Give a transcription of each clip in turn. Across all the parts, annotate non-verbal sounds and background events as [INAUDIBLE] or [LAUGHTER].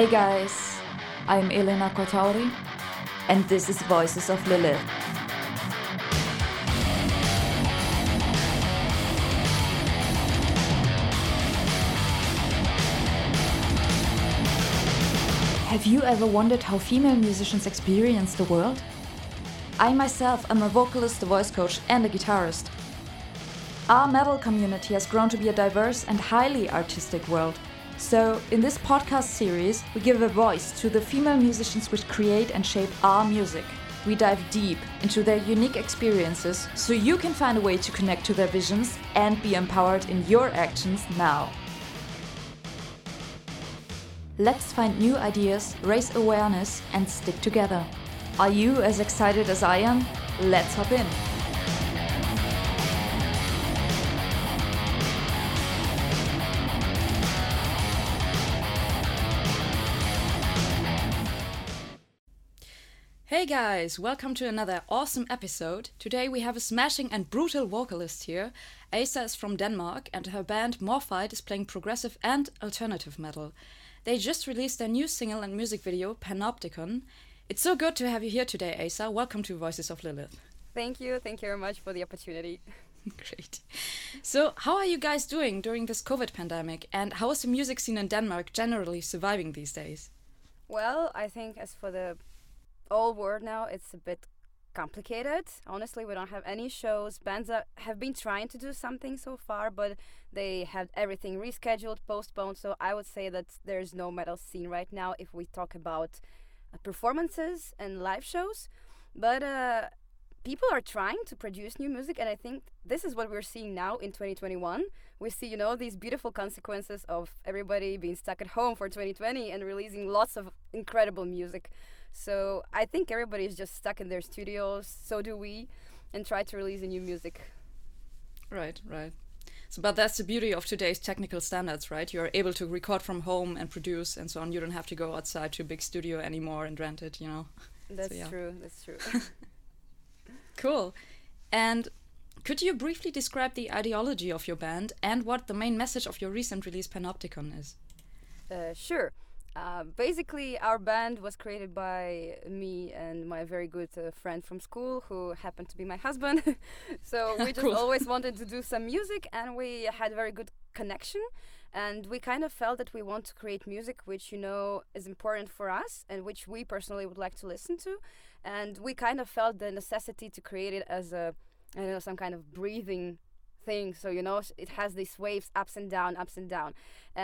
Hey guys, I'm Elena Kotauri, and this is Voices of Lilith. Have you ever wondered how female musicians experience the world? I myself am a vocalist, a voice coach, and a guitarist. Our metal community has grown to be a diverse and highly artistic world. So, in this podcast series, we give a voice to the female musicians which create and shape our music. We dive deep into their unique experiences so you can find a way to connect to their visions and be empowered in your actions now. Let's find new ideas, raise awareness, and stick together. Are you as excited as I am? Let's hop in. Hey guys, welcome to another awesome episode. Today we have a smashing and brutal vocalist here. Asa is from Denmark and her band Morphite is playing progressive and alternative metal. They just released their new single and music video, Panopticon. It's so good to have you here today, Asa. Welcome to Voices of Lilith. Thank you. Thank you very much for the opportunity. [LAUGHS] Great. So, how are you guys doing during this COVID pandemic, and how is the music scene in Denmark generally surviving these days? Well, I think as for the whole world now, it's a bit complicated. Honestly, we don't have any shows. Bands have been trying to do something so far, but they had everything rescheduled, postponed. So I would say that there's no metal scene right now if we talk about uh, performances and live shows. But uh, people are trying to produce new music, and I think this is what we're seeing now in 2021. We see, you know, these beautiful consequences of everybody being stuck at home for 2020 and releasing lots of incredible music. So I think everybody is just stuck in their studios. So do we, and try to release a new music. Right, right. So, but that's the beauty of today's technical standards, right? You're able to record from home and produce and so on. You don't have to go outside to a big studio anymore and rent it, you know. [LAUGHS] That's so, yeah. true. That's true. [LAUGHS] cool. And could you briefly describe the ideology of your band and what the main message of your recent release Panopticon is? Uh, sure. Uh, basically, our band was created by me and my very good uh, friend from school, who happened to be my husband. [LAUGHS] so we [LAUGHS] just cool. always wanted to do some music, and we had a very good connection. And we kind of felt that we want to create music which you know is important for us and which we personally would like to listen to. And we kind of felt the necessity to create it as a, I don't know, some kind of breathing thing. So you know, it has these waves, ups and down, ups and down.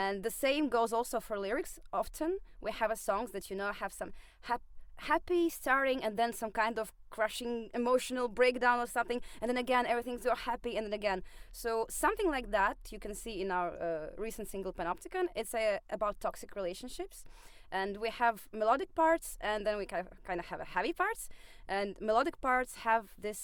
And the same goes also for lyrics. Often we have a songs that you know have some hap- happy starting and then some kind of crushing emotional breakdown or something, and then again everything's so happy, and then again. So something like that you can see in our uh, recent single Panopticon. It's about toxic relationships. And we have melodic parts, and then we kind of, kind of have a heavy parts. And melodic parts have this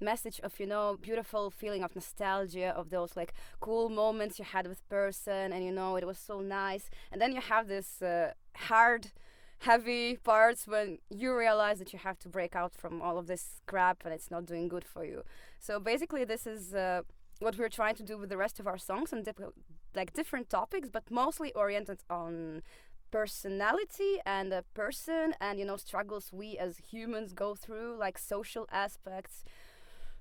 message of you know beautiful feeling of nostalgia of those like cool moments you had with person and you know it was so nice. And then you have this uh, hard heavy parts when you realize that you have to break out from all of this crap and it's not doing good for you. So basically this is uh, what we're trying to do with the rest of our songs and dip- like different topics but mostly oriented on personality and a person and you know struggles we as humans go through like social aspects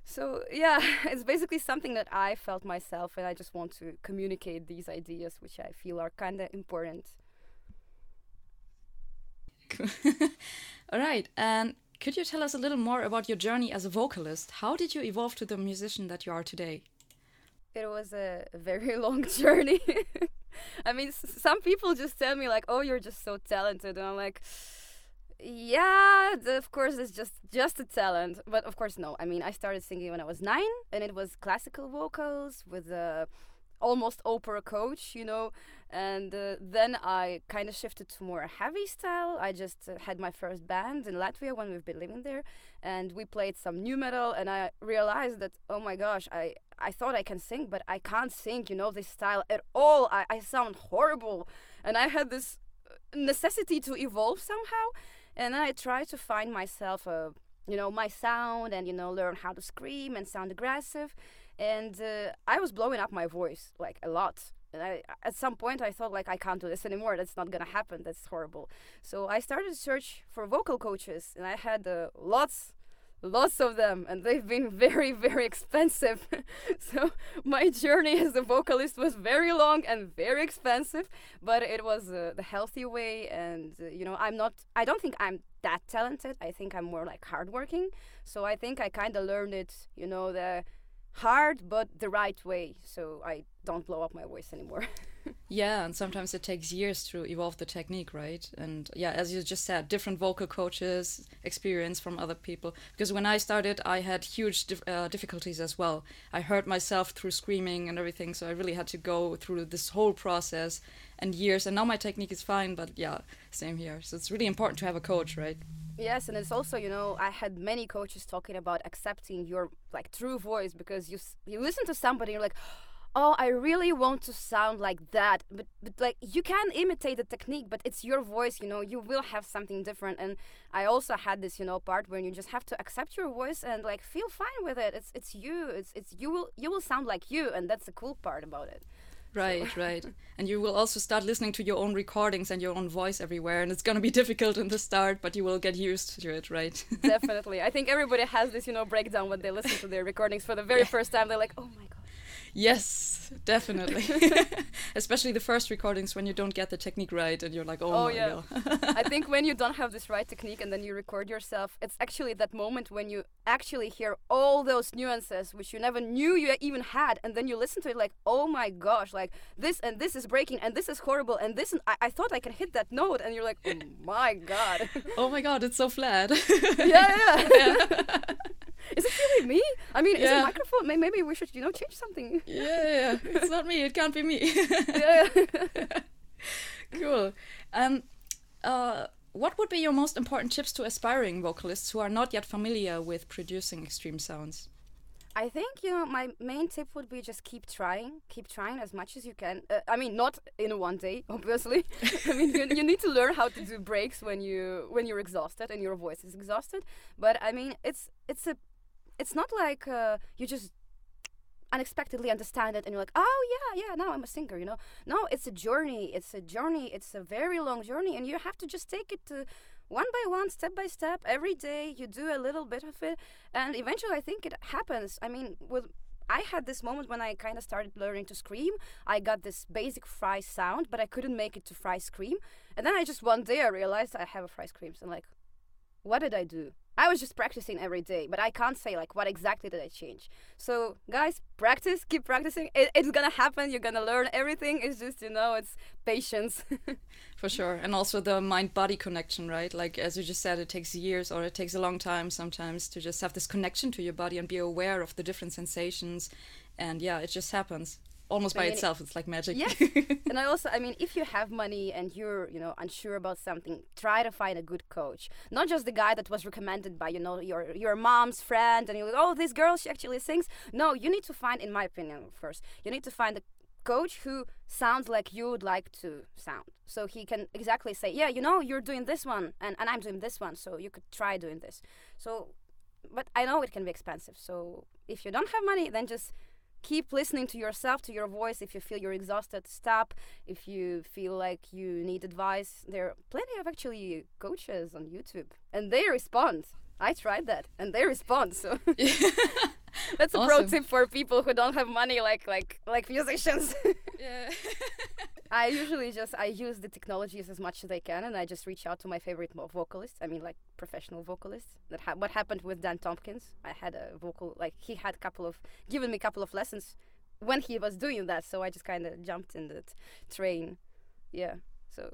so yeah [LAUGHS] it's basically something that i felt myself and i just want to communicate these ideas which i feel are kind of important. [LAUGHS] All right and could you tell us a little more about your journey as a vocalist? How did you evolve to the musician that you are today? It was a, very [LAUGHS] long journey. I mean some people just tell me like oh you're just so talented and i'm like yeah of course it's just just a talent but of course no. I mean i started singing when i was nine and it was classical vocals with a almost opera coach you know and uh, then i kind of shifted to more heavy style. I just uh, had my first band in latvia when we've been living there and we played some nu metal and i realized that oh my gosh i i thought i can sing but i can't sing you know this style at all. I, I sound horrible and i had this uh, necessity to evolve somehow and I try to find myself a you know my sound and you know learn how to scream and sound aggressive and uh, I was blowing up my voice like a lot And I, at some point, I thought like I can't do this anymore. That's not gonna happen. That's horrible. So I started to search for vocal coaches, and I had uh, lots lots of them and they've been [LAUGHS] very very expensive. [LAUGHS] So my journey as a vocalist was very long and very expensive but it was uh, the healthy way and uh, you know i'm not i don't think i'm that talented. I think i'm more like hardworking. So i think i kind of learned it you know the hard but the right way. So i don't blow up my voice anymore [LAUGHS] yeah and sometimes it takes years to evolve the technique right? And yeah as you just said different vocal coaches experience from other people. Because when i started i had huge dif uh, difficulties as well. I hurt myself through screaming and everything so i really had to go through this whole process and years. And now my technique is fine but yeah same here. So it's really important to have a coach right? Yes and it's also you know i had many coaches talking about accepting your like true voice because you you listen to somebody and you're like oh i really want to sound like that but but like you can imitate the technique but it's your voice you know you will have something different and i also had this you know part where you just have to accept your voice and like feel fine with it it's it's you it's it's you will you will sound like you and that's the cool part about it Right, so. right. [LAUGHS] And you will also start listening to your own recordings and your own voice everywhere. And it's going to be [LAUGHS] difficult in the start, but you will get used to it, right? [LAUGHS] Definitely. I think everybody has this, you know, breakdown when they listen to their recordings for the very yeah. first time. They're like, oh my God. Yes, definitely. [LAUGHS] [LAUGHS] Especially the first recordings when you don't get the technique right and you're like, oh, oh yeah. I [LAUGHS] think when you don't have this right technique and then you record yourself, it's actually that moment when you actually hear all those nuances which you never knew you even had, and then you listen to it like, oh my gosh, like this and this is breaking and this is horrible and this and I, I thought I can hit that note, and you're like, oh my god. oh my god, it's so flat. yeah, yeah. yeah. Is it really me? I mean, yeah. is it a microphone? Maybe we should, you know, change something. Yeah, yeah, it's not me. It can't be me. yeah. [LAUGHS] cool. Um, uh, what would be your most important tips to aspiring vocalists who are not yet familiar with producing extreme sounds? I think you know my main tip would be just keep trying, keep trying as much as you can. Uh, I mean, not in one day, [LAUGHS] obviously. I mean, you, you, need to learn how to do breaks when you when you're exhausted and your voice is exhausted. But I mean, it's it's a it's not like uh, you just unexpectedly understand it and you're like oh yeah yeah now i'm a singer you know no it's a journey it's a journey it's a very long journey and you have to just take it to one by one step by step every day you do a little bit of it and eventually i think it happens i mean with I had this moment when I kind of started learning to scream. I got this basic fry sound, but I couldn't make it to fry scream. And then I just one day I realized I have a fry scream. So I'm like, what did I do? I was just practicing every day, but I can't say like what exactly did I change. So guys, practice, keep practicing. It, it's gonna happen. You're gonna learn everything. It's just you know, it's patience. [LAUGHS] For sure, and also the mind-body connection, right? Like as you just said, it takes years or it takes a long time sometimes to just have this connection to your body and be aware of the different sensations. And yeah, it just happens almost by itself it's like magic. Yes. [LAUGHS] And i also i mean if you have money and you're you know unsure about something try to find a good coach. Not just the guy that was recommended by you know your your mom's friend and you're like oh this girl she actually sings. No you need to find in my opinion first you need to find a coach who sounds like you would like to sound. So he can exactly say yeah you know you're doing this one and, and i'm doing this one so you could try doing this. So but i know it can be expensive so if you don't have money then just keep listening to yourself to your voice. If you feel you're exhausted stop. If you feel like you need advice there are plenty of actually coaches on youtube and they respond. I tried that and they respond so [LAUGHS] [LAUGHS] that's a pro tip for people who don't have money like like like musicians [LAUGHS] yeah I usually just I use the technologies as much as I can, and I just reach out to my favorite vocalists. I mean, like professional vocalists. That ha- what happened with Dan Tompkins. I had a vocal like he had a couple of given me a couple of lessons when he was doing that, so I just kind of jumped in that train. Yeah, so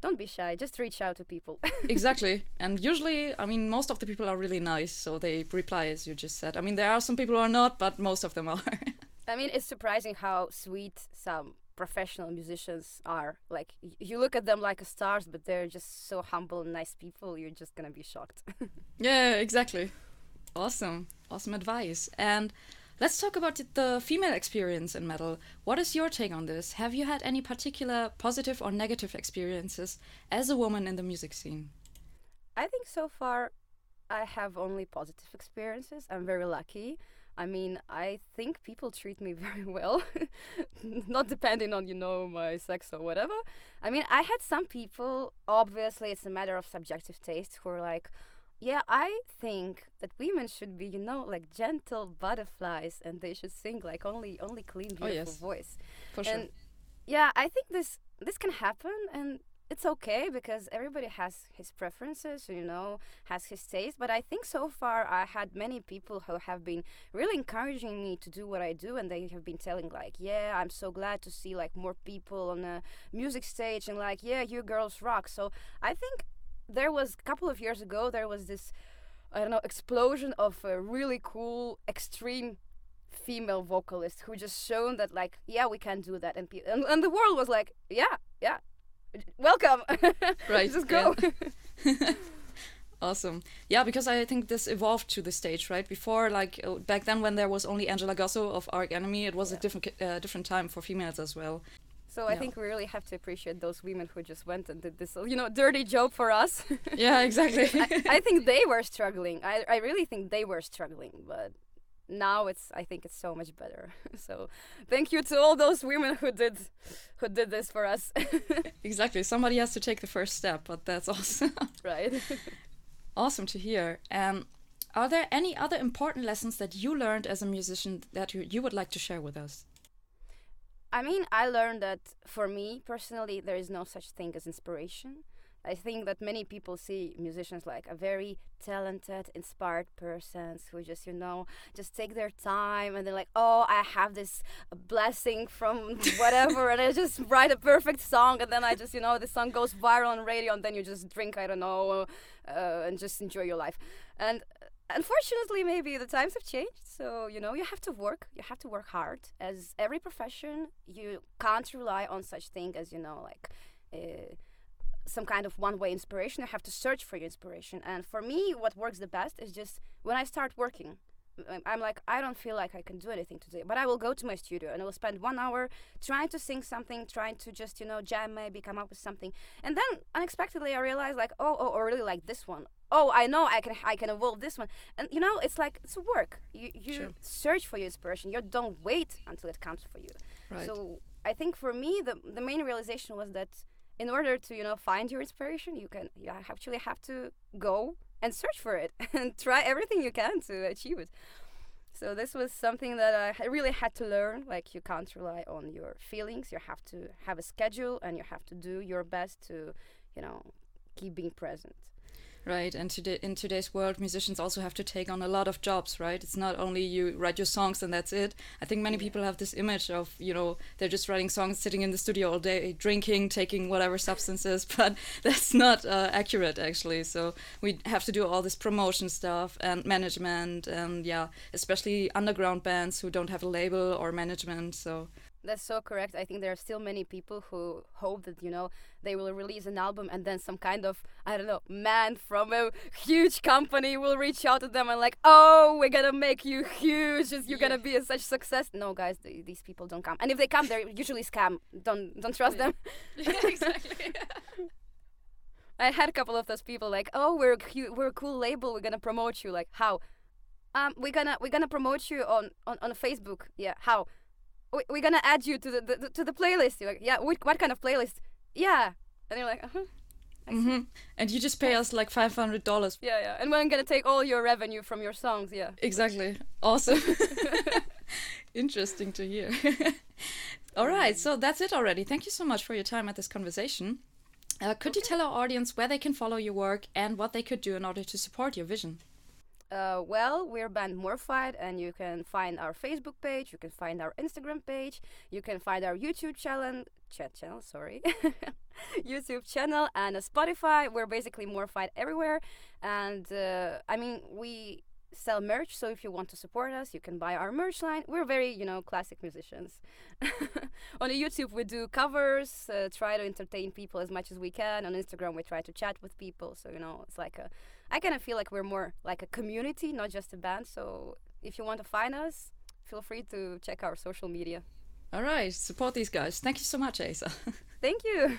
don't be shy just reach out to people [LAUGHS] exactly and usually i mean most of the people are really nice so they reply as you just said i mean there are some people who are not but most of them are [LAUGHS] i mean it's surprising how sweet some professional musicians are. Like you look at them like stars, but they're just so humble and nice people. You're just gonna be shocked. [LAUGHS] yeah, exactly. Awesome, awesome advice. And let's talk about the female experience in metal. What is your take on this? Have you had any particular positive or negative experiences as a woman in the music scene? I think so far I have only positive experiences. I'm very lucky. I mean, I think people treat me [LAUGHS] very well, [LAUGHS] not depending on, you know, my sex or whatever. I mean, I had some people, obviously, it's a matter of subjective taste, who are like, yeah, I think that women should be, you know, like gentle butterflies, and they should sing like only only clean, oh, beautiful oh, yes. voice. For sure. And yeah, I think this this can happen, and it's okay because everybody has his preferences, you know, has his taste. But I think so far I had many people who have been really encouraging me to do what I do, and they have been telling like, "Yeah, I'm so glad to see like more people on the music stage," and like, "Yeah, you girls rock." So I think there was a couple of years ago there was this I don't know explosion of a really cool extreme female vocalist who just shown that like yeah we can do that. And pe- and, and the world was like yeah yeah welcome. [LAUGHS] Right just go. Yeah. [LAUGHS] [LAUGHS] awesome. Yeah because i think this evolved to the stage right? Before like uh, back then when there was only angela gossow of arch enemy it was Yeah. a different uh, different time for females as well so i Yeah. think we really have to appreciate those women who just went and did this you know dirty job for us. [LAUGHS] Yeah exactly. I, I [LAUGHS] think they were struggling. I, I really think they were struggling but now it's i think it's so much better. [LAUGHS] So thank you to all those women who did who did this for us. Exactly. Somebody has to take the first step but that's awesome. Right. Awesome to hear. Um are there any other important lessons that you learned as a musician that you, you would like to share with us I mean, I learned that for me personally, there is no such thing as inspiration. I think that many people see musicians like a very talented, inspired persons who just, you know, just take their time and they're like, oh, I have this blessing from [LAUGHS] whatever, and I just write a perfect song, and then I just, you know, the song goes viral on radio, and then you just drink, I don't know, uh, and just enjoy your life. And unfortunately maybe the times have changed so you know you have to work you have to work hard as every profession you can't rely on such thing as you know like uh, some kind of one way inspiration you have to search for your inspiration and for me what works the best is just when i start working I'm- like, I don't feel like I can do anything today, but I will go to my studio and I will spend one hour trying to sing something, trying to just, you know, jam maybe, come up with something. And then unexpectedly I realized like, oh, oh, I really like this one. Oh, I know I can I can evolve this one. And you know, it's like it's work. You you Sure. search for your inspiration. You don't wait until it comes for you. right So I think for me the the main realization was that in order to you know find your inspiration, you can you actually have to go and search for it [LAUGHS] and try everything you can to achieve it. So this was something that I really had to learn. Like you can't rely on your feelings. You have to have a schedule and you have to do your best to, you know, keep being present. Right, and today, in today's world, musicians also have to take on a lot of jobs, right? It's not only you write your songs and that's it. I think many people have this image of, you know, they're just writing songs, sitting in the studio all day, drinking, taking whatever substances, [LAUGHS] but that's not uh, accurate, actually. So we have to do all this promotion stuff and management, and yeah, especially underground bands who don't have a label or management. So That's so correct. I think there are still many people who hope that you know they will release an album and then some kind of I don't know man from a huge company will reach out to them and like, oh, we're gonna make you huge. You're gonna be a such success. No, guys, th- these people don't come. And if they come, they're usually scam. Don't don't trust them. [LAUGHS] yeah, exactly. [LAUGHS] I had a couple of those people like, oh, we're a we're a cool label. We're gonna promote you. Like how? Um, we're gonna we're gonna promote you on on, on Facebook. Yeah, how? We, we're gonna add you to the, the to the playlist. You're like, yeah, what, what kind of playlist? Yeah, and you're like, uh-huh. I see. hmm And you just pay us like five hundred dollars. yeah, yeah, and we're gonna take all your revenue from your songs. Yeah. Exactly. Awesome. [LAUGHS] Interesting to hear. [LAUGHS] All right, so that's it already. Thank you so much for your time at this conversation. Uh, could you tell our audience where they can follow your work and what they could do in order to support your vision? Uh, well, we're band Morphied, and you can find our Facebook page, you can find our Instagram page, you can find our YouTube channel, chat channel, sorry, [LAUGHS] YouTube channel, and Spotify. We're basically Morphied everywhere, and uh, I mean we sell merch. So if you want to support us, you can buy our merch line. We're very, you know, classic musicians. [LAUGHS] On YouTube, we do covers, uh, try to entertain people as much as we can. On Instagram, we try to chat with people. So you know, it's like a I kind of feel like we're more like a community, not just a band. So if you want to find us, feel free to check our social media. All right, support these guys. Thank you so much, Asa. [LAUGHS] Thank you.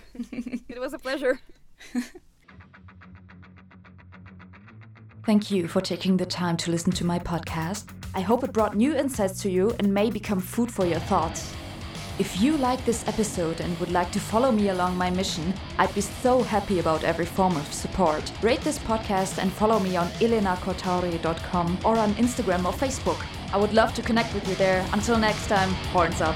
it was a pleasure. [LAUGHS] Thank you for taking the time to listen to my podcast. I hope it brought new insights to you and may become food for your thoughts. If you like this episode and would like to follow me along my mission, I'd be so happy about every form of support. Rate this podcast and follow me on elenacortauri.com or on Instagram or Facebook. I would love to connect with you there. Until next time, horns up.